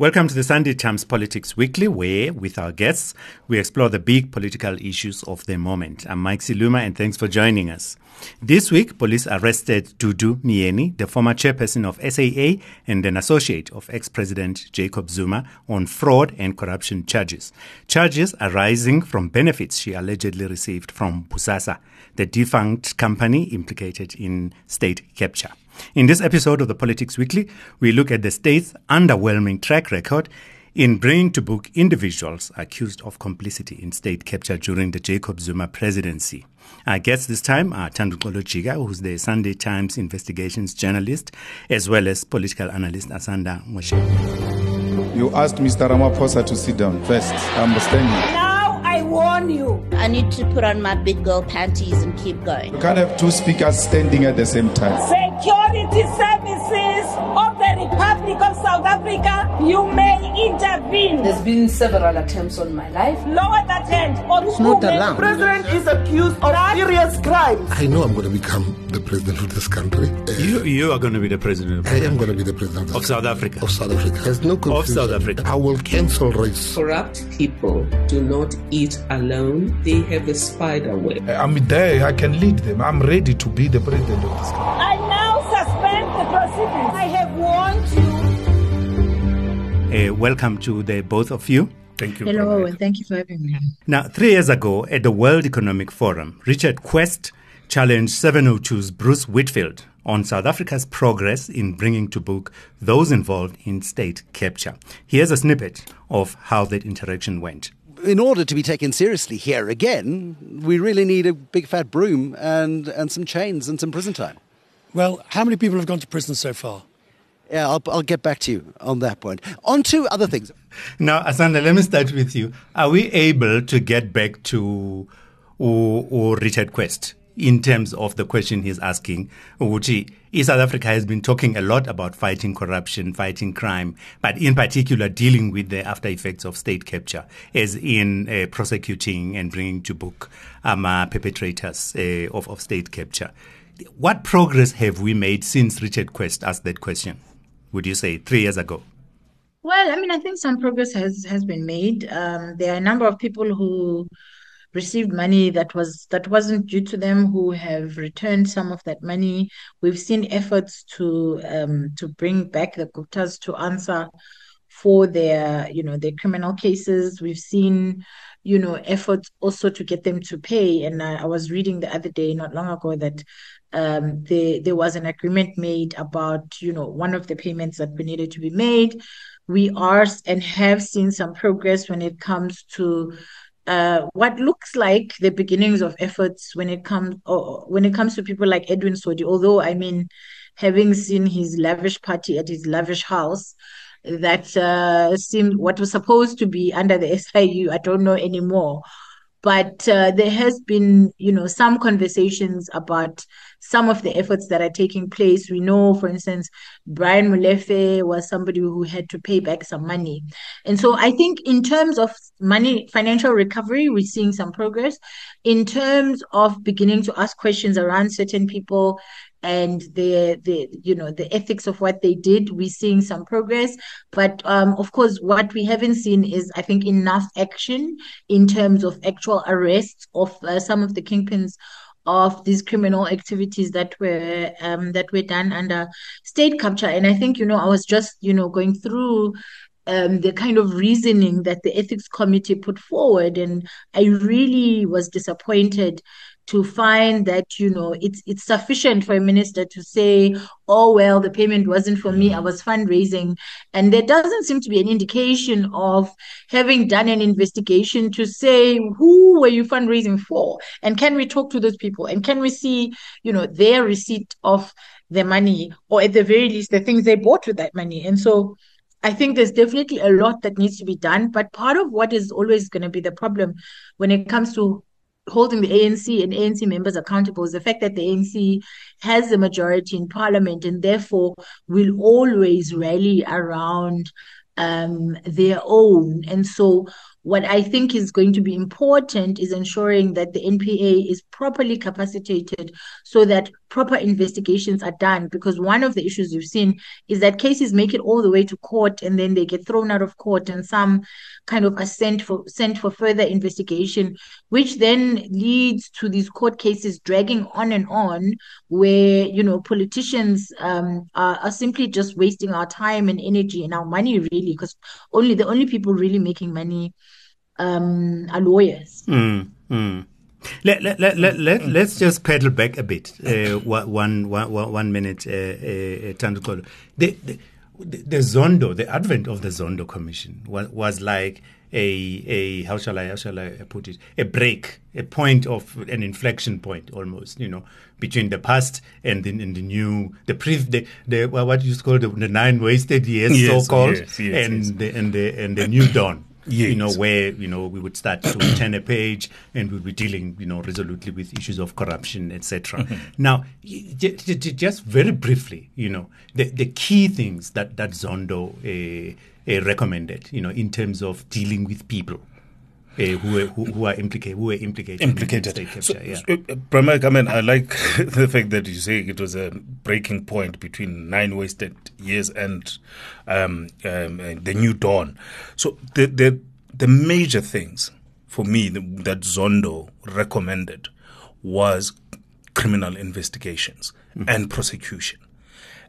Welcome to the Sunday Times Politics Weekly, where, with our guests, we explore the big political issues of the moment. I'm Mike Siluma, and thanks for joining us. This week, police arrested Dudu Myeni, the former chairperson of SAA and an associate of ex President Jacob Zuma, on fraud and corruption charges. Charges arising from benefits she allegedly received from Bosasa, the defunct company implicated in state capture. In this episode of the Politics Weekly, we look at the state's underwhelming track record in bringing to book individuals accused of complicity in state capture during the Jacob Zuma presidency. Our guests this time are Thanduxolo Jika, who's the Sunday Times investigations journalist, as well as political analyst Asanda Moshe. You asked Mr. Ramaphosa to sit down first. I'm standing. Now I you. I need to put on my big girl panties and keep going. You can't have two speakers standing at the same time. Security services of the Republic of South Africa, you may intervene. There's been several attempts on my life. Lower that hand or It's not allowed. The president is accused of serious crimes. I know I'm going to become the president of this country. Uh, You, you are going to be the president I am going to be the president of South Africa. of South Africa. There's no confusion. Of South Africa. I will cancel race. Corrupt people do not eat alone. They have a spider web. I'm there. I can lead them. I'm ready to be the president of this country. I now suspend the proceedings. I have warned you. Uh, welcome to the both of you. Thank you. Hello, and thank you for having me. Now, three years ago at the World Economic Forum, Richard Quest challenged 702's Bruce Whitfield on South Africa's progress in bringing to book those involved in state capture. Here's a snippet of how that interaction went. In order to be taken seriously here again, we really need a big fat broom and, and some chains and some prison time. Well, how many people have gone to prison so far? Yeah, I'll, I'll get back to you on that point. On to other things. Now, Asanda, let me start with you. Are we able to get back to or, or Richard Quest in terms of the question he's asking? Uchi, South Africa has been talking a lot about fighting corruption, fighting crime, but in particular dealing with the after effects of state capture, as in uh, prosecuting and bringing to book um, uh, perpetrators uh, of, of state capture. What progress have we made since Richard Quest asked that question? Would you say three years ago? Well, I mean, I think some progress has has been made. Um, there are a number of people who received money that was that wasn't due to them who have returned some of that money. We've seen efforts to um, to bring back the Guptas to answer for their you know their criminal cases. We've seen you know efforts also to get them to pay. And I, I was reading the other day, not long ago, that um, there there was an agreement made about you know one of the payments that needed to be made. We are and have seen some progress when it comes to uh, what looks like the beginnings of efforts when it comes or when it comes to people like Edwin Sodi. Although I mean, having seen his lavish party at his lavish house, that uh, seemed what was supposed to be under the SIU. I don't know anymore. But uh, there has been, you know, some conversations about some of the efforts that are taking place. We know, for instance, Brian Molefe was somebody who had to pay back some money. And so I think in terms of money, financial recovery, we're seeing some progress. In terms of beginning to ask questions around certain people and the the you know the ethics of what they did we're seeing some progress but um of course what we haven't seen is i think enough action in terms of actual arrests of uh, some of the kingpins of these criminal activities that were um, that were done under state capture. And i think you know i was just you know going through um, the kind of reasoning that the ethics committee put forward and i really was disappointed to find that you know it's it's sufficient for a minister to say oh well the payment wasn't for me i mm. was fundraising. And there doesn't seem to be an indication of having done an investigation to say who were you fundraising for? And can we talk to those people? And can we see you know their receipt of the money? Or at the very least the things they bought with that money? And so I think there's definitely a lot that needs to be done, but part of what is always going to be the problem when it comes to holding the ANC and ANC members accountable is the fact that the ANC has a majority in parliament and therefore will always rally around um, their own. And so what I think is going to be important is ensuring that the NPA is properly capacitated so that proper investigations are done. Because one of the issues you've seen is that cases make it all the way to court and then they get thrown out of court and some kind of are sent for sent for further investigation, which then leads to these court cases dragging on and on, where you know politicians um, are, are simply just wasting our time and energy and our money really, because only the only people really making money um, are lawyers. Mm, mm. Let, let, let, let, let, let's just pedal back a bit. Uh, one, one, one, one minute, uh, uh, the, the, the Zondo, the advent of the Zondo Commission was, was like a, a how shall I how shall I put it a break, a point of an inflection point almost, you know, between the past and the, and the new, the pre, the, the what you call the, the nine wasted years, yes, so called, yes, yes, and the and the and the new dawn. Yes. You know, where, you know, we would start to turn a page and we'd be dealing, you know, resolutely with issues of corruption, etc. Mm-hmm. Now, just very briefly, you know, the, the key things that, that Zondo uh, uh, recommended, you know, in terms of dealing with people. Uh, who, who, who, are implicated who are implicated implicated in capture, so, yeah. uh, I mean I like the fact that you say it was a breaking point between nine wasted years and um, um, the new dawn so the, the the major things for me that Zondo recommended was criminal investigations mm-hmm. and prosecution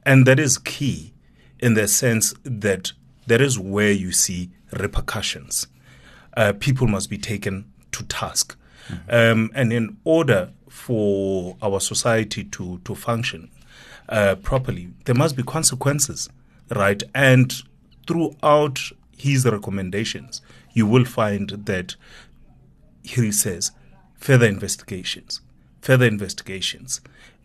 and that is key in the sense that that is where you see repercussions. Uh, people must be taken to task. Mm-hmm. Um, and in order for our society to, to function uh, properly, there must be consequences, right? And throughout his recommendations, you will find that he says further investigations, further investigations,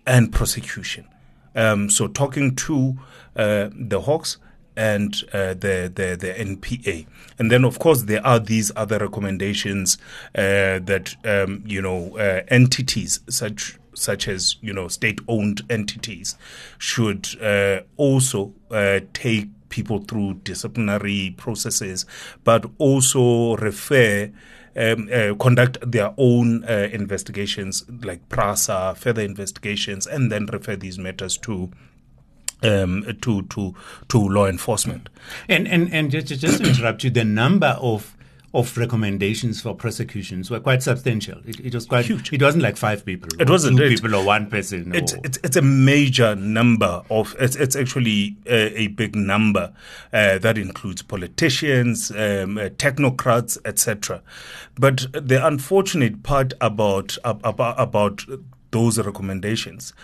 and prosecution. Um, so, talking to uh, the Hawks, and uh, the, the the NPA. And then, of course, there are these other recommendations uh, that um, you know uh, entities such such as you know state-owned entities should uh, also uh, take people through disciplinary processes, but also refer. Um, uh, conduct their own uh, investigations, like PRASA, further investigations, and then refer these matters to um, to to to law enforcement. And and and just just to interrupt you, the number of of recommendations for prosecutions were quite substantial. It, it was quite huge. It wasn't like five people. It wasn't two it, people or one person. It's, it's, it's a major number of. It's it's actually a, a big number uh, that includes politicians, um, uh, technocrats, etc. But the unfortunate part about about about those recommendations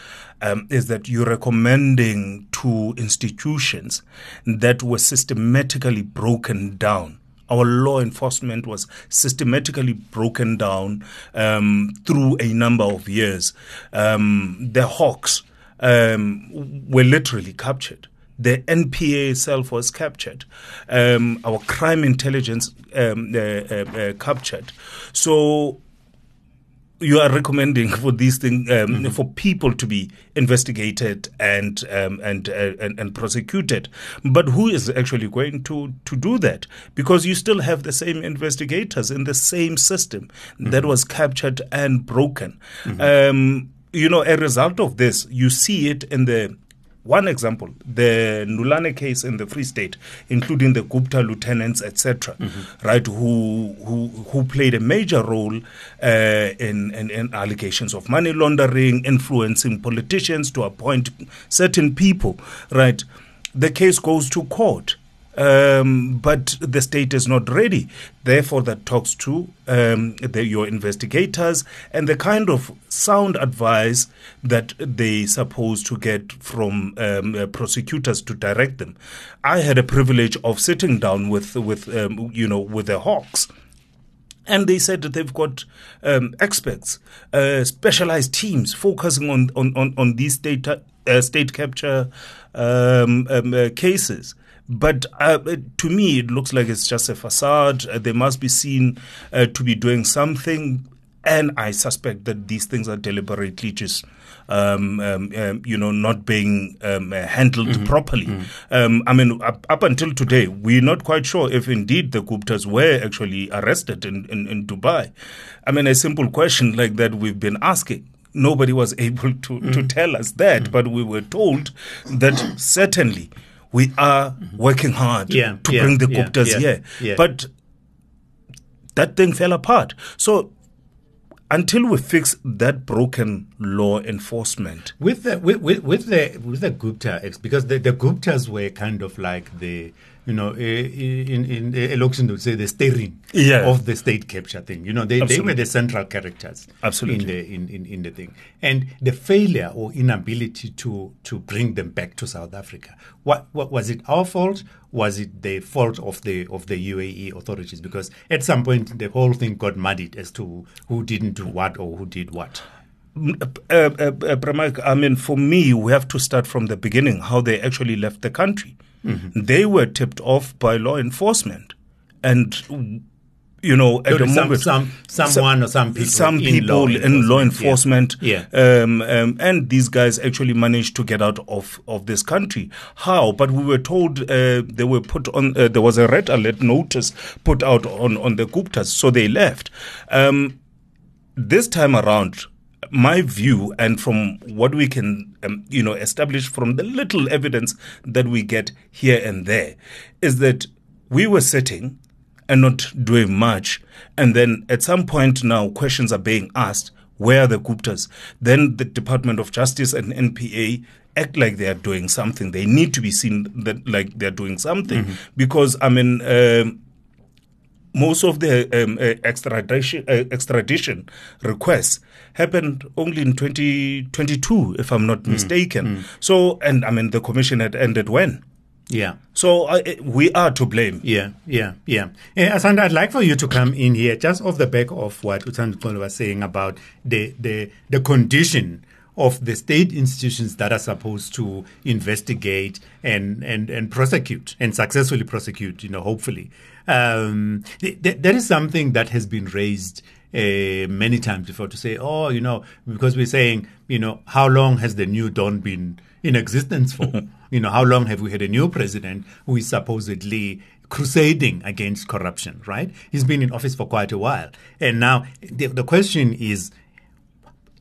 um, is that you're recommending to institutions that were systematically broken down our law enforcement was systematically broken down um, through a number of years. Um, the Hawks um, were literally captured. The NPA itself was captured. Um, our crime intelligence um, uh, uh, uh, captured. So you are recommending for these things um, mm-hmm. for people to be investigated and um, and, uh, and, and prosecuted. But who is actually going to to do that? Because you still have the same investigators in the same system mm-hmm. that was captured and broken. Mm-hmm. Um, you know, a result of this, you see it in the one example, the Nulane case in the Free State, including the Gupta lieutenants, etc., mm-hmm. right, who who who played a major role uh, in, in, in allegations of money laundering, influencing politicians to appoint certain people, right. The case goes to court um, but the state is not ready. Therefore, that talks to um, the, your investigators and the kind of sound advice that they supposed to get from um, uh, prosecutors to direct them. I had a privilege of sitting down with with um, you know with the Hawks. And they said that they've got um, experts, uh, specialized teams focusing on, on, on, on these data, uh, state capture um, um, uh, cases. But uh, to me, it looks like it's just a facade. Uh, they must be seen uh, to be doing something And I suspect that these things are deliberately just, um, um, um, you know, not being um, uh, handled mm-hmm. properly. Mm-hmm. Um, I mean, up, up, until today, we're not quite sure if indeed the Guptas were actually arrested in, in, in Dubai. I mean, a simple question like that we've been asking nobody was able to, mm. to tell us that, mm. but we were told that certainly we are working hard yeah, to yeah, bring the yeah, Guptas here. But that thing fell apart. So until we fix that broken law enforcement with the with, with, with the with the Gupta because the, the Guptas were kind of like the you know, eh, in in eh, election they would say the steering yeah. of the state capture thing. You know, they, they were the central characters Absolutely. in the in, in, in the thing. And the failure or inability to to bring them back to South Africa. What, what was it our fault? Was it the fault of the of the UAE authorities? Because at some point the whole thing got muddied as to who didn't do what or who did what. Uh, uh, uh, I mean, for me, we have to start from the beginning, how they actually left the country. Mm-hmm. They were tipped off by law enforcement. And you know, at the some, moment, some, someone or some people, some in people law in law enforcement, yeah, yeah. Um, um, and these guys actually managed to get out of of this country. How? But we were told uh, they were put on. Uh, there was a red alert notice put out on on the Guptas, so they left. Um, this time around, my view, and from what we can, um, you know, establish from the little evidence that we get here and there, is that we were sitting and not doing much, and then at some point now questions are being asked. Where are the Guptas? Then the Department of Justice and NPA act like they are doing something. They need to be seen that like they're doing something mm-hmm. because I mean. Um, most of the um, uh, extradition, uh, extradition requests happened only in 2022, if I'm not mm. mistaken. Mm. So, and I mean, the commission had ended when? Yeah. So uh, we are to blame. Yeah, yeah, yeah. Uh, Asanda, I'd like for you to come in here just off the back of what Utsandukolo was saying about the, the, the condition of the state institutions that are supposed to investigate and, and, and prosecute and successfully prosecute, you know, hopefully. Um, th- th- that is something that has been raised uh, many times before to say, oh, you know, because we're saying, you know, how long has the new dawn been in existence for? you know, how long have we had a new president who is supposedly crusading against corruption, right? He's been in office for quite a while. And now the, the question is,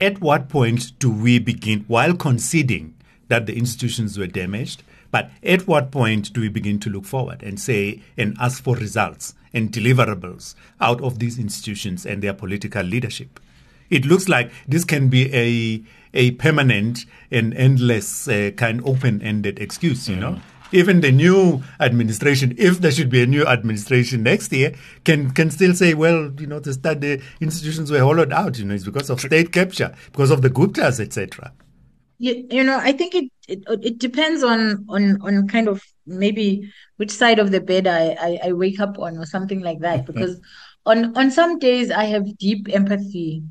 at what point do we begin, while conceding that the institutions were damaged, but at what point do we begin to look forward and say and ask for results and deliverables out of these institutions and their political leadership? It looks like this can be a a permanent and endless uh, kind of open-ended excuse, you mm. know even the new administration, if there should be a new administration next year, can can still say, well, you know, the, the institutions were hollowed out. You know, it's because of state capture, because of the Guptas, etc. You, you know, I think it, it it depends on on on kind of maybe which side of the bed I I, I wake up on or something like that. Mm-hmm. Because on on some days I have deep empathy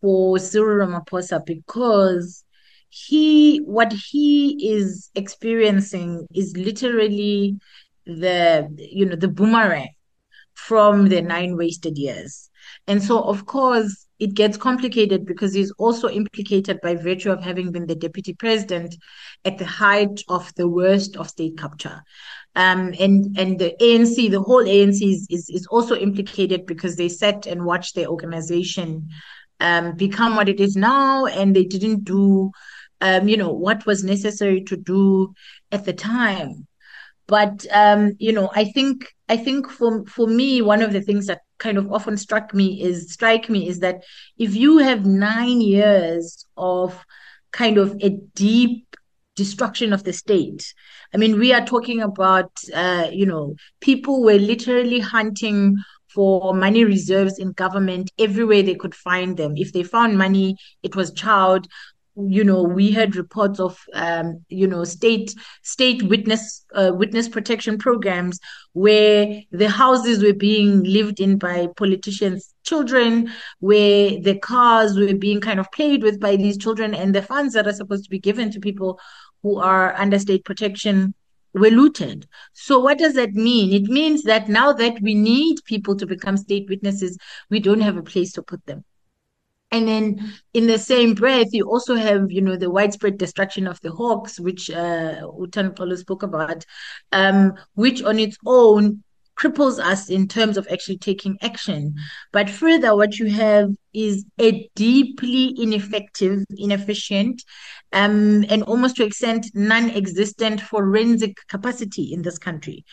for Cyril Ramaphosa because he what he is experiencing is literally the you know the boomerang from the nine wasted years. And so of course it gets complicated because he's also implicated by virtue of having been the deputy president at the height of the worst of state capture. Um, and and the ANC, the whole ANC is, is, is also implicated because they sat and watched their organization um, become what it is now, and they didn't do um, you know, what was necessary to do at the time. But um, you know, I think I think for for me, one of the things that kind of often struck me is strike me is that if you have nine years of kind of a deep destruction of the state. I mean, we are talking about, uh, you know, people were literally hunting for money reserves in government everywhere they could find them. If they found money, it was child you know we had reports of um, you know state state witness uh, witness protection programs where the houses were being lived in by politicians children where the cars were being kind of played with by these children and the funds that are supposed to be given to people who are under state protection were looted. So what does that mean? It means that now that we need people to become state witnesses, we don't have a place to put them And then in the same breath, you also have, you know, the widespread destruction of the hawks, which uh, Utan Polo spoke about, um, which on its own cripples us in terms of actually taking action. But further, what you have is a deeply ineffective, inefficient, um, and almost to extent non-existent forensic capacity in this country.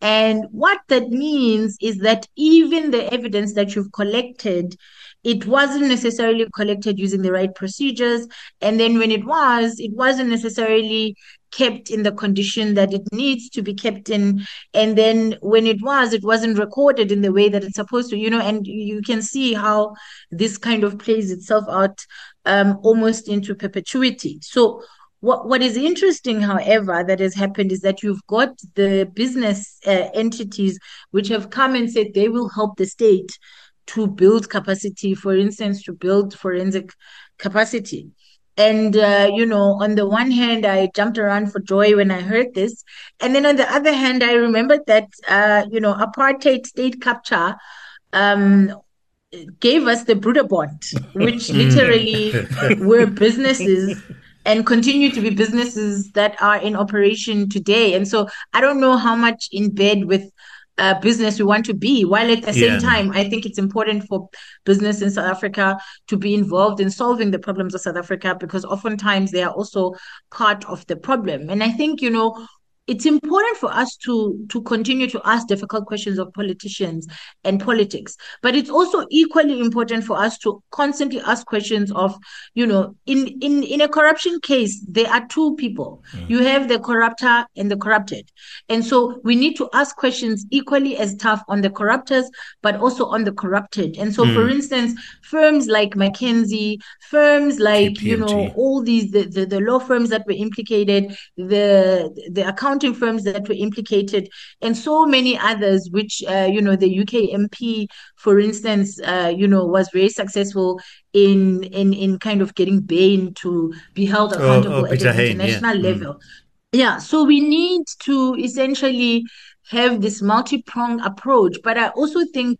And what that means is that even the evidence that you've collected it wasn't necessarily collected using the right procedures. And then when it was, it wasn't necessarily kept in the condition that it needs to be kept in. And then when it was, it wasn't recorded in the way that it's supposed to, you know, and you can see how this kind of plays itself out um, almost into perpetuity. So what, what is interesting, however, that has happened is that you've got the business uh, entities which have come and said they will help the state to build capacity, for instance, to build forensic capacity. And, uh, you know, on the one hand, I jumped around for joy when I heard this. And then on the other hand, I remembered that, uh, you know, apartheid state capture um, gave us the Broederbond, which literally were businesses and continue to be businesses that are in operation today. And so I don't know how much in bed with uh, business we want to be. While at the same yeah. time, I think it's important for business in South Africa to be involved in solving the problems of South Africa because oftentimes they are also part of the problem. And I think, you know, it's important for us to to continue to ask difficult questions of politicians and politics but it's also equally important for us to constantly ask questions of you know in in in a corruption case there are two people mm. you have the corruptor and the corrupted and so we need to ask questions equally as tough on the corruptors but also on the corrupted and so mm. for instance firms like McKinsey firms like KPMG. you know all these the, the, the law firms that were implicated the the accounting firms that were implicated, and so many others, which, uh, you know, the UK MP, for instance, uh, you know, was very successful in, in, in kind of getting Bain to be held oh, accountable oh, oh, at an international yeah. level. Mm. Yeah, so we need to essentially have this multi-pronged approach but i also think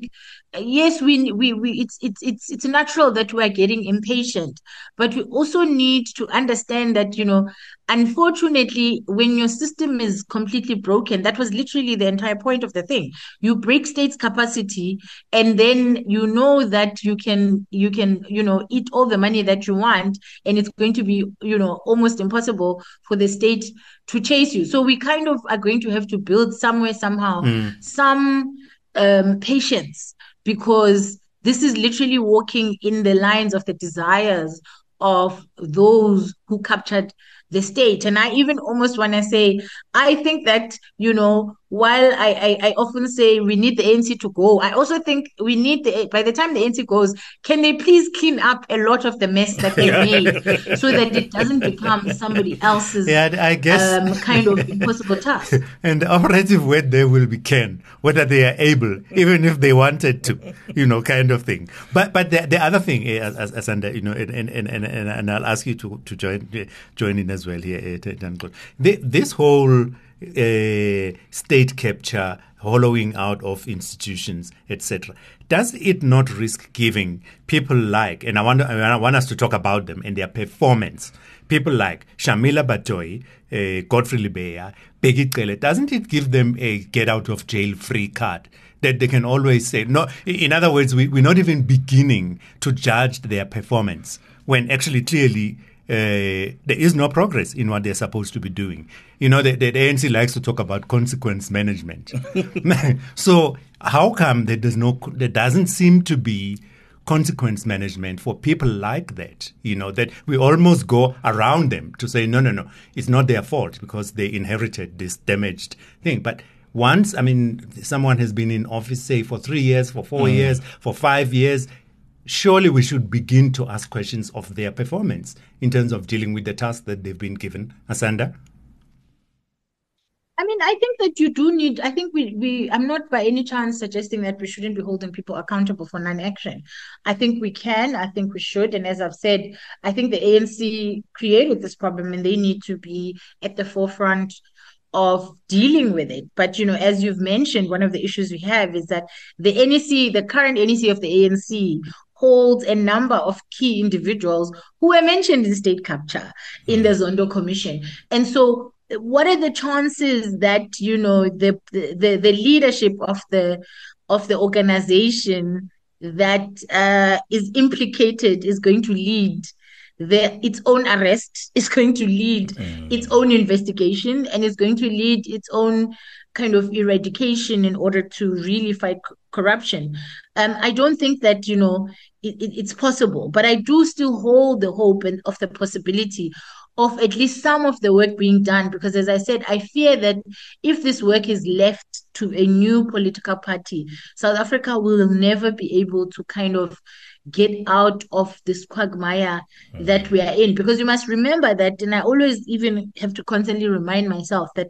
yes we, we we it's it's it's it's natural that we're getting impatient but we also need to understand that you know unfortunately when your system is completely broken that was literally the entire point of the thing. You break states capacity and then you know that you can you can you know eat all the money that you want and it's going to be you know almost impossible for the state to chase you. So we kind of are going to have to build somewhere somehow mm. some um, patience because this is literally walking in the lines of the desires of those who captured the state. And I even almost want to say, I think that, you know, while I, I, I, often say we need the ANC to go, I also think we need the, by the time the ANC goes, can they please clean up a lot of the mess that they made so that it doesn't become somebody else's yeah, I guess. Um, kind of impossible task. and the operative word there will be can, whether they are able, even if they wanted to, you know, kind of thing. But but the, the other thing, as, as, Asanda, you know, and, and, and, and, and I'll ask you to, to join, join in as well here, uh, this whole uh, state capture, hollowing out of institutions, etc. Does it not risk giving people like, and I want, I want us to talk about them and their performance, people like Shamila Batohi, uh, Godfrey Lebeya, Bheki Cele, doesn't it give them a get out of jail free card? That they can always say, no, in other words, we, we're not even beginning to judge their performance when actually clearly uh, there is no progress in what they're supposed to be doing. You know, the, the, the ANC likes to talk about consequence management. so how come there does no there doesn't seem to be consequence management for people like that? You know, that we almost go around them to say, no, no, no, it's not their fault because they inherited this damaged thing. But once, I mean, someone has been in office, say, for three years, for four mm. years, for five years, surely we should begin to ask questions of their performance in terms of dealing with the task that they've been given. Asanda? I mean, I think that you do need, I think we, we, I'm not by any chance suggesting that we shouldn't be holding people accountable for non action. I think we can, I think we should. And as I've said, I think the ANC created this problem and they need to be at the forefront of dealing with it. But you know, as you've mentioned, one of the issues we have is that the NEC, the current NEC of the ANC, holds a number of key individuals who were mentioned in state capture in the Zondo Commission. And so what are the chances that you know the the, the leadership of the of the organization that uh, is implicated is going to lead the, its own arrest is going to lead mm. its own investigation and is going to lead its own kind of eradication in order to really fight c- corruption. Um, I don't think that you know it, it, it's possible, but I do still hold the hope and of the possibility of at least some of the work being done because as i said i fear that if this work is left to a new political party south africa will never be able to kind of get out of this quagmire mm-hmm. that we are in because you must remember that and i always even have to constantly remind myself that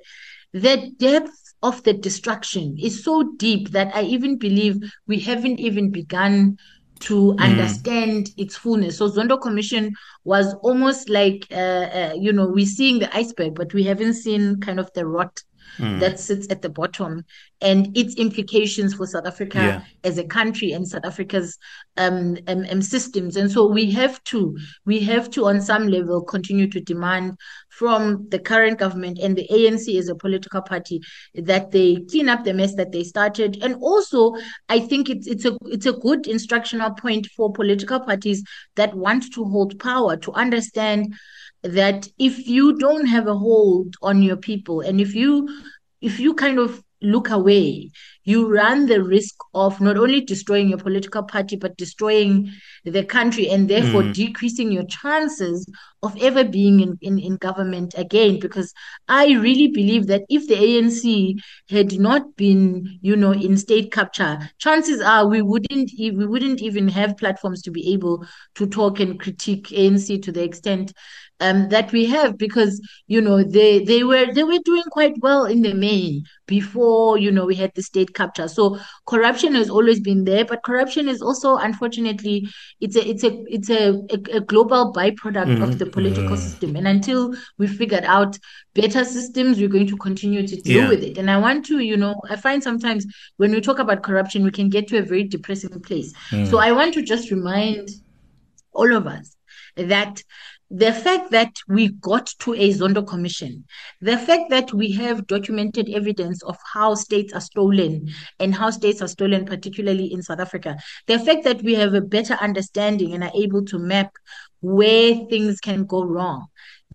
the depth of the destruction is so deep that i even believe we haven't even begun to mm. understand its fullness. So Zondo Commission was almost like, uh, uh, you know, we're seeing the iceberg, but we haven't seen kind of the rot mm. that sits at the bottom and its implications for South Africa yeah. as a country and South Africa's um, um, um, systems. And so we have to, we have to, on some level, continue to demand from the current government and the ANC as a political party that they clean up the mess that they started. And also, I think it's it's a it's a good instructional point for political parties that want to hold power to understand that if you don't have a hold on your people and if you if you kind of look away, you run the risk of not only destroying your political party, but destroying the country and therefore mm. decreasing your chances of ever being in, in, in government again. Because I really believe that if the ANC had not been, you know, in state capture, chances are we wouldn't we wouldn't even have platforms to be able to talk and critique ANC to the extent um, that we have because you know they they were they were doing quite well in the main before you know we had the state capture so corruption has always been there but corruption is also unfortunately it's a it's a it's a, a, a global byproduct mm-hmm. of the political mm-hmm. system and until we figured out better systems we're going to continue to deal yeah. with it and i want to you know i find sometimes when we talk about corruption we can get to a very depressing place mm. so i want to just remind all of us that the fact that we got to a Zondo commission, the fact that we have documented evidence of how states are stolen and how states are stolen, particularly in South Africa, the fact that we have a better understanding and are able to map where things can go wrong.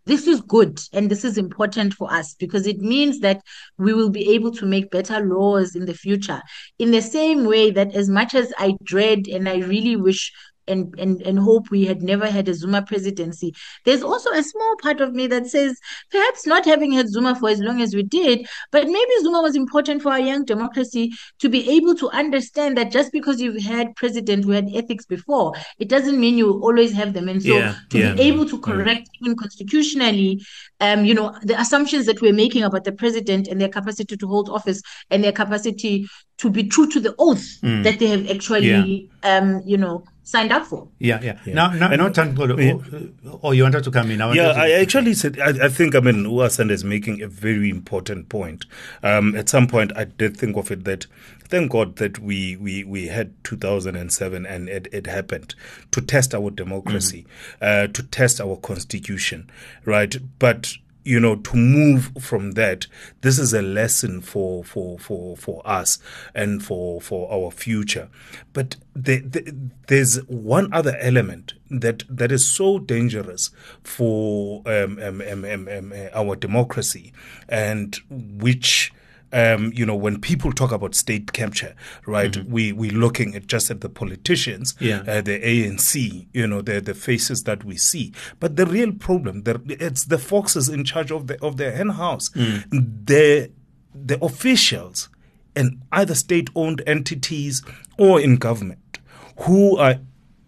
This is good and this is important for us because it means that we will be able to make better laws in the future. In the same way that, as much as I dread and I really wish and, and, and hope we had never had a Zuma presidency. There's also a small part of me that says perhaps not having had Zuma for as long as we did, but maybe Zuma was important for our young democracy to be able to understand that just because you've had president who had ethics before, it doesn't mean you always have them. And so yeah, to yeah, be able to correct yeah. even constitutionally, um, you know, the assumptions that we're making about the president and their capacity to hold office and their capacity to be true to the oath mm. that they have actually, um, you know, signed up for. Yeah, yeah. yeah. Now, now, now, Tankolo, yeah. oh, you wanted to come in. I yeah, I actually said, I, I, think, I mean, Uasanda is making a very important point. Um, at some point, I did think of it that thank God that we, we, we had 2007 and it, it happened to test our democracy, mm-hmm. uh, to test our constitution, right? But you know to move from that this is a lesson for for for for us and for for our future. But the, the, there's one other element that that is so dangerous for um, um, um, our democracy and which um, you know, when people talk about state capture, right, mm-hmm. we we looking at just at the politicians, yeah. uh, the ANC, you know, the the faces that we see. But the real problem, the, it's the foxes in charge of the of the hen house. Mm. The the officials in either state-owned entities or in government who are,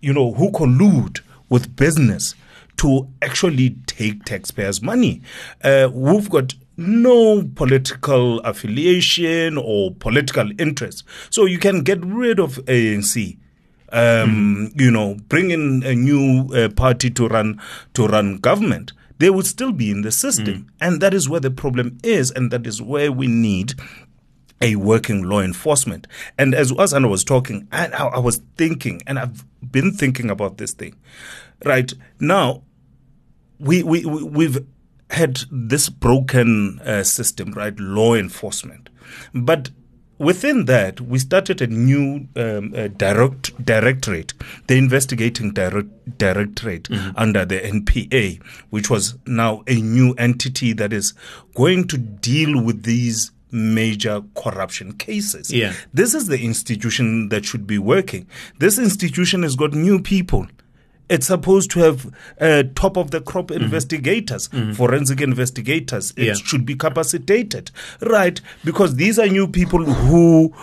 you know, who collude with business to actually take taxpayers' money. Uh, we've got no political affiliation or political interest. So you can get rid of ANC. Um, mm. You know, bring in a new uh, party to run to run government. They would still be in the system, mm. and that is where the problem is, and that is where we need a working law enforcement. And as Asanda was talking, I, I was thinking, and I've been thinking about this thing. Right now, we we we've had this broken uh, system, right? Law enforcement, but within that, we started a new um, uh, direct directorate, the investigating direct, directorate mm-hmm. under the NPA, which was now a new entity that is going to deal with these major corruption cases. Yeah. This is the institution that should be working. This institution has got new people it's supposed to have uh, top of the crop mm-hmm. investigators, mm-hmm. forensic investigators. It yeah. should be capacitated, right? Because these are new people who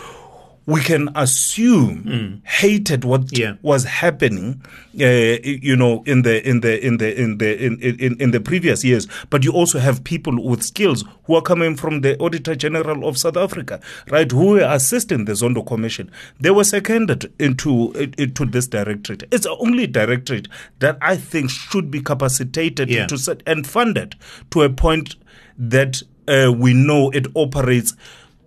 we can assume mm. hated what yeah. was happening, uh, you know, in the in the in the in the in, in, in the previous years. But you also have people with skills who are coming from the Auditor General of South Africa, right? Who were assisting the Zondo Commission. They were seconded into into this directorate. It's the only directorate that I think should be capacitated yeah. to set and funded to a point that uh, we know it operates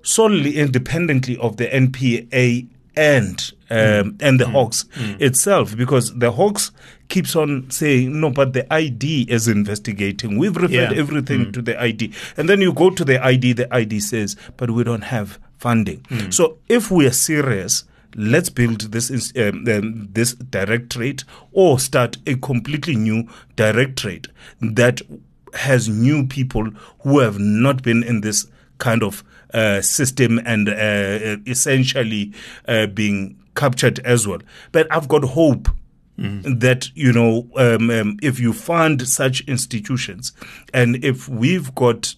solely independently of the NPA and um, mm. and the mm. Hawks mm. itself, because the Hawks keeps on saying no, but the ID is investigating. We've referred Yeah. everything Mm. to the ID, and then you go to the ID. The ID says, but we don't have funding. Mm. So if we are serious. Let's build this um, um, this directorate, or start a completely new directorate that has new people who have not been in this kind of uh, system and uh, essentially uh, being captured as well. But I've got hope that you know um, um, if you fund such institutions and if we've got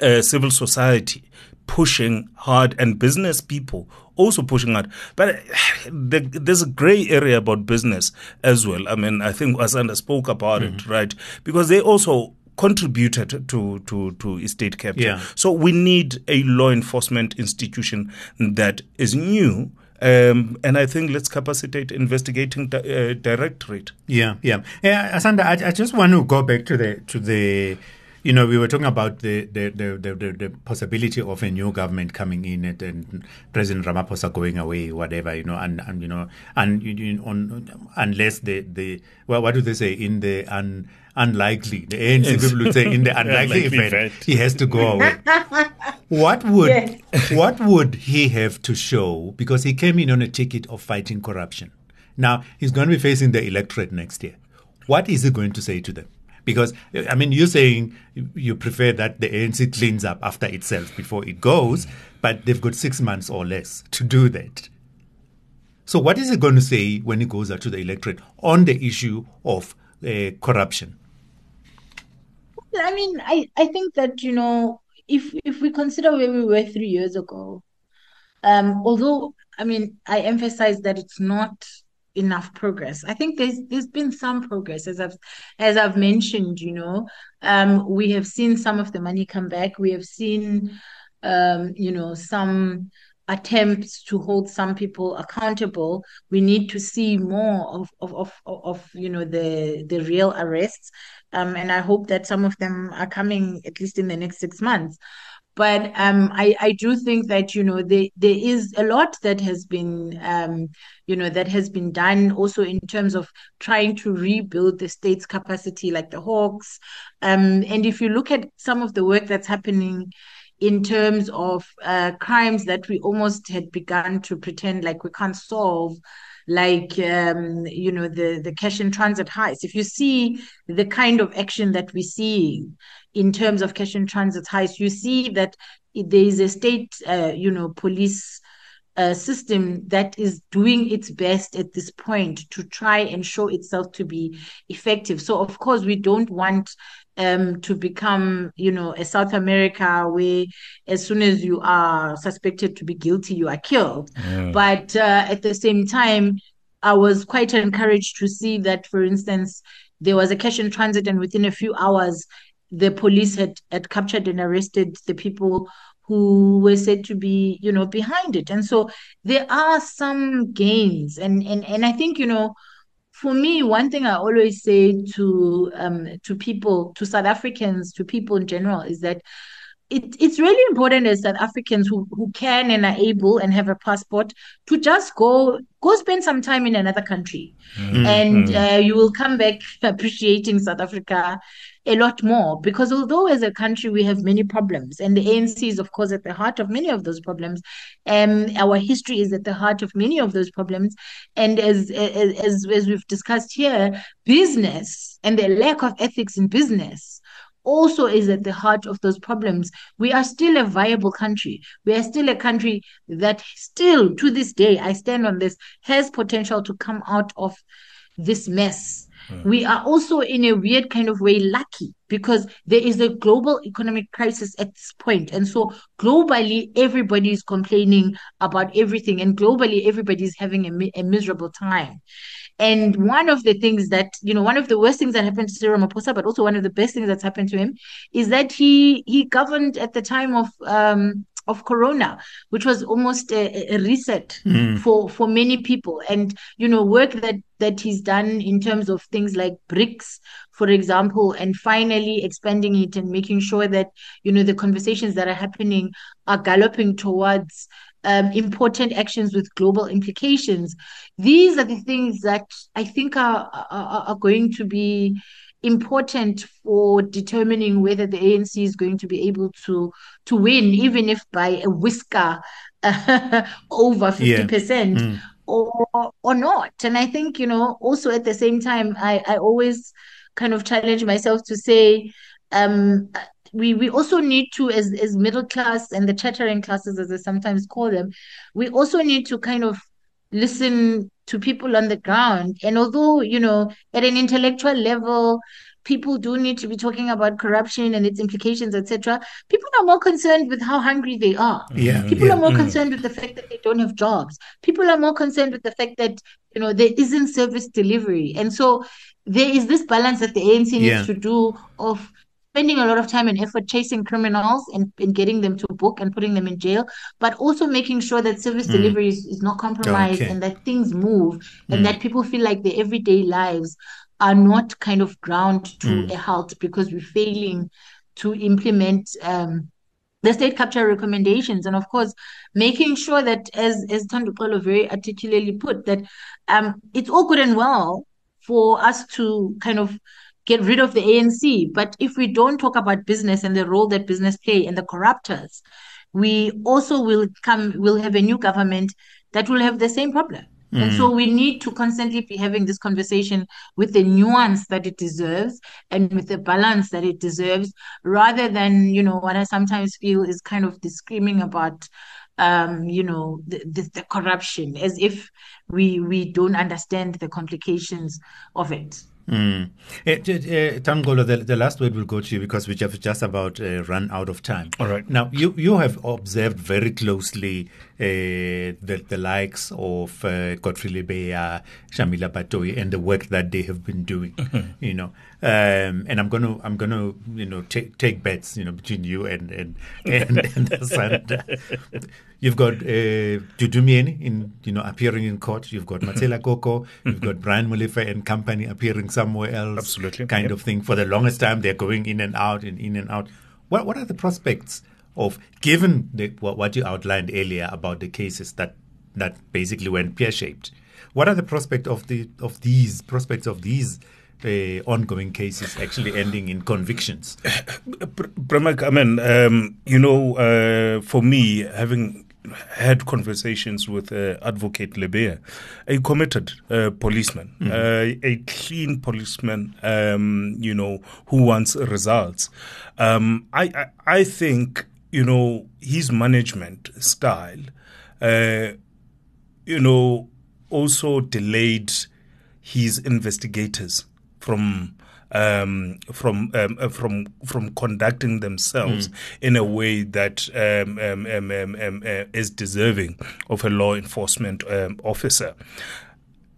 uh, civil society pushing hard and business people also pushing hard. But uh, the, there's a gray area about business as well. I mean, I think Asanda spoke about it, right? Because they also contributed to, to, to estate capture. Yeah. So we need a law enforcement institution that is new. Um, and I think let's capacitate investigating di- uh, directorate. Yeah, yeah, yeah. Asanda, I, I just want to go back to the to the, you know, we were talking about the the the, the, the, possibility of a new government coming in and, and President Ramaphosa going away, whatever, you know, and, and you know, and you, you, on unless the the well, what do they say in the un, unlikely the ANC Yes. people would say in the unlikely Unlikely event, event. he has to go away. What would Yes. what would he have to show? Because he came in on a ticket of fighting corruption. Now he's going to be facing the electorate next year. What is he going to say to them? Because I mean, you're saying you prefer that the ANC cleans up after itself before it goes, but they've got six months or less to do that. So, what is he going to say when he goes out to the electorate on the issue of uh, corruption? I mean, I, I think that, you know, if if we consider where we were three years ago, um, although I mean, I emphasize that it's not enough progress. I think there's there's been some progress as I've as I've mentioned, you know. Um, we have seen some of the money come back. We have seen um, you know, some attempts to hold some people accountable. We need to see more of of of, of, you know the the real arrests. Um, and I hope that some of them are coming at least in the next six months. But um, I, I do think that you know there there is a lot that has been um, you know that has been done also in terms of trying to rebuild the state's capacity, like the Hawks. Um, and if you look at some of the work that's happening in terms of uh, crimes that we almost had begun to pretend like we can't solve, like um, you know the the cash in transit heist. If you see the kind of action that we see in terms of cash in transit heist, you see that there is a state, uh, you know, police uh, system that is doing its best at this point to try and show itself to be effective. So, of course, we don't want um, to become, you know, a South America where as soon as you are suspected to be guilty, you are killed. Mm. But uh, at the same time, I was quite encouraged to see that, for instance, there was a cash in transit, and within a few hours, the police had, had captured and arrested the people who were said to be, you know, behind it. And so there are some gains. And and and I think, you know, for me, one thing I always say to um to people, to South Africans, to people in general, is that it, it's really important as South Africans who, who can and are able and have a passport to just go go spend some time in another country, mm-hmm. and mm. uh, you will come back appreciating South Africa a lot more. Because although as a country we have many problems, and the ANC is of course at the heart of many of those problems, and um, our history is at the heart of many of those problems, and as as as, as we've discussed here, business and the lack of ethics in business also is at the heart of those problems. We are still a viable country. We are still a country that still, to this day, I stand on this, has potential to come out of this mess. Hmm. We are also, in a weird kind of way, lucky because there is a global economic crisis at this point. And so, globally, everybody is complaining about everything, and globally, everybody is having a, a miserable time. And one of the things that, you know, one of the worst things that happened to Cyril Ramaphosa, but also one of the best things that's happened to him, is that he he governed at the time of um, of corona which was almost a, a reset mm. for for many people and you know work that that he's done in terms of things like BRICS for example and finally expanding it and making sure that you know the conversations that are happening are galloping towards um, important actions with global implications. These are the things that I think are, are, are going to be important for determining whether the ANC is going to be able to to win, even if by a whisker uh, over fifty percent. Mm. Or, or not. And I think, you know, also at the same time, I, I always kind of challenge myself to say, um, we we also need to as as middle class and the chattering classes as I sometimes call them, we also need to kind of listen to people on the ground. And although, you know, at an intellectual level, people do need to be talking about corruption and its implications, etc. People are more concerned with how hungry they are. Yeah, people yeah. are more mm. concerned with the fact that they don't have jobs. People are more concerned with the fact that you know there isn't service delivery, and so there is this balance that the ANC needs Yeah. to do of spending a lot of time and effort chasing criminals and, and getting them to book and putting them in jail, but also making sure that service Mm. delivery is, is not compromised Okay. and that things move and Mm. that people feel like their everyday lives are not kind of ground to Mm. a halt because we're failing to implement um, the state capture recommendations and of course making sure that as as Thanduxolo very articulately put that um, it's all good and well for us to kind of get rid of the ANC. But if we don't talk about business and the role that business play and the corruptors, we also will come will have a new government that will have the same problem. Mm. And so we need to constantly be having this conversation with the nuance that it deserves and with the balance that it deserves, rather than, you know, what I sometimes feel is kind of the screaming about um, you know, the, the, the corruption, as if we we don't understand the complications of it. Mm. Uh, uh, Thanduxolo, the, the last word will go to you because we have just about uh, run out of time. All right. Now, you, you have observed very closely uh, the, the likes of uh, Godfrey Lebeya, Shamila Batohi, and the work that they have been doing. Mm-hmm. You know, um, and I'm gonna I'm gonna you know take take bets you know between you and and and, and the. You've got uh, in you know appearing in court. You've got Matshela Koko. You've got Brian Molefe and company appearing somewhere else. Absolutely. kind Yep. of thing. For the longest time, they're going in and out and in and out. What what are the prospects of given the, what, what you outlined earlier about the cases that that basically went pear shaped? What are the prospects of the of these prospects of these uh, ongoing cases actually ending in convictions? Premak, I mean, um, you know, uh, for me, having had conversations with uh, Advocate Lebeya, a committed uh, policeman, Mhm. uh, a clean policeman, um, you know, who wants results. Um, I, I, I think, you know, his management style, uh, you know, also delayed his investigators from um, from um, uh, from from conducting themselves Mm. in a way that um, um, um, um, um, uh, is deserving of a law enforcement um, officer.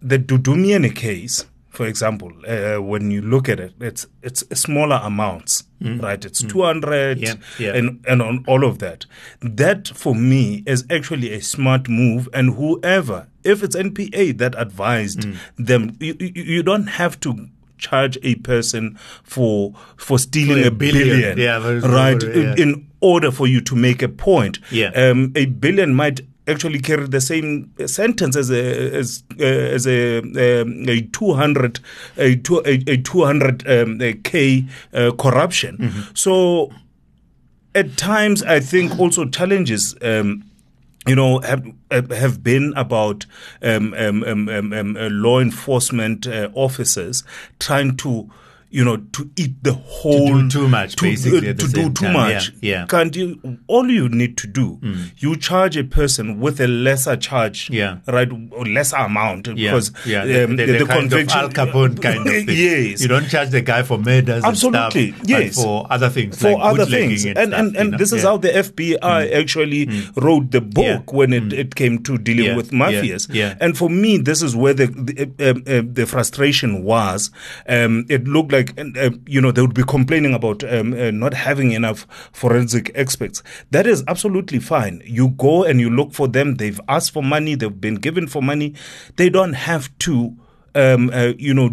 The Dudu Myeni case, for example, uh, when you look at it, it's it's smaller amounts, Mm. right? It's Mm. two hundred Yeah, yeah. and and on all of that. That for me is actually a smart move. And whoever, if it's NPA that advised Mm. them, you, you, you don't have to charge a person for for stealing For a billion, billion. Yeah, right? very- yeah. In order for you to make a point. Yeah. Um, a billion might actually carry the same sentence as a as uh, as a um, a 200 a, two, a, a 200 um, a k uh, corruption Mm-hmm. so at times i think also challenges um, you know, have have been about um, um, um, um, um, uh, law enforcement uh, officers trying to, you know, to eat the whole do too much, to, uh, basically, the to do too time. much. Yeah, yeah. Can't you? All you need to do, you charge a person with a lesser charge, Yeah. right, or lesser amount, Yeah, because yeah, the, um, the, the, the kind of Al Capone kind of thing. yes, you don't charge the guy for murders, Absolutely, and stuff, yes. for other things, for like other things. and, And stuff, and, you and know? this is Yeah. how the FBI actually wrote the book when it, it came to dealing with mafias. Yeah. And for me, this is where the the, uh, uh, the frustration was. Um, it looked like uh, you know they would be complaining about um, uh, not having enough forensic experts. That is absolutely fine. You go and you look for them. They've asked for money. They've been given for money. They don't have to um, uh, you know,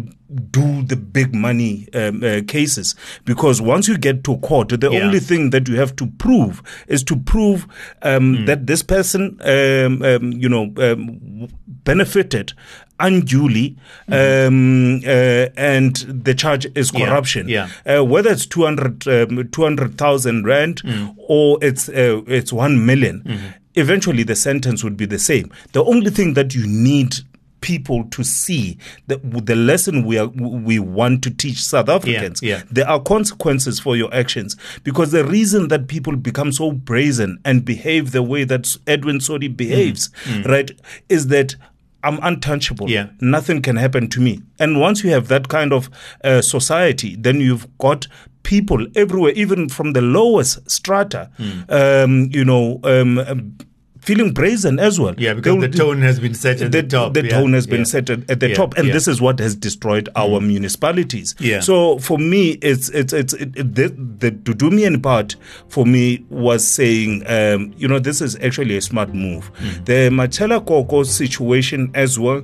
do the big money um, uh, cases because once you get to court, the Yeah. only thing that you have to prove is to prove um, Hmm. that this person, um, um, you know, um, benefited unduly, um, uh, and the charge is Hmm. Yeah, corruption. yeah. Uh, whether it's 200, um, 200,000 rand Hmm. or it's uh, it's one million, Mm-hmm. eventually the sentence would be the same. The only thing that you need people to see that the lesson we are we want to teach South Africans yeah. there are consequences for your actions because the reason that people become so brazen and behave the way that Edwin Sodi behaves Mm. right is that I'm untouchable. Yeah. Nothing can happen to me. And once you have that kind of uh, society, then you've got people everywhere, even from the lowest strata, um, you know, um, feeling brazen as well. Yeah, because the tone has been set at the, top. the yeah, tone has been set at, at the Yeah, top, and yeah. this is what has destroyed our municipalities. Yeah. So for me, it's it's it's it, it, the, the Dudu Myeni part for me was saying, um, you know, this is actually a smart move. Mm. The Matshela Koko situation as well.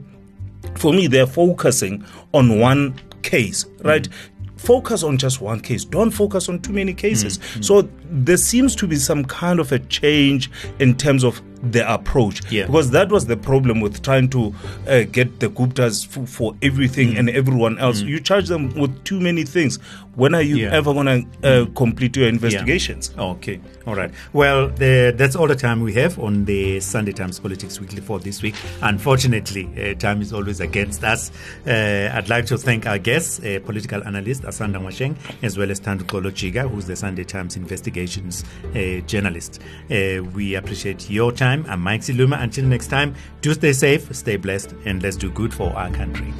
For me, they're focusing on one case, right? Focus on just one case. Don't focus on too many cases. So there seems to be some kind of a change in terms of the approach. Yeah. Because that was the problem with trying to uh, get the Guptas f- for everything Mm. and everyone else. You charge them with too many things. When are you Yeah. ever going to uh, complete your investigations? Okay. All right. Well, the, that's all the time we have on the Sunday Times Politics Weekly for this week. Unfortunately, uh, time is always against us. Uh, I'd like to thank our guests, uh, political analyst Asanda Ngoasheng, as well as Thanduxolo Jika, who's the Sunday Times investigations uh, journalist. Uh, we appreciate your time. I'm Mike Siluma. Until next time, do stay safe, stay blessed, and let's do good for our country.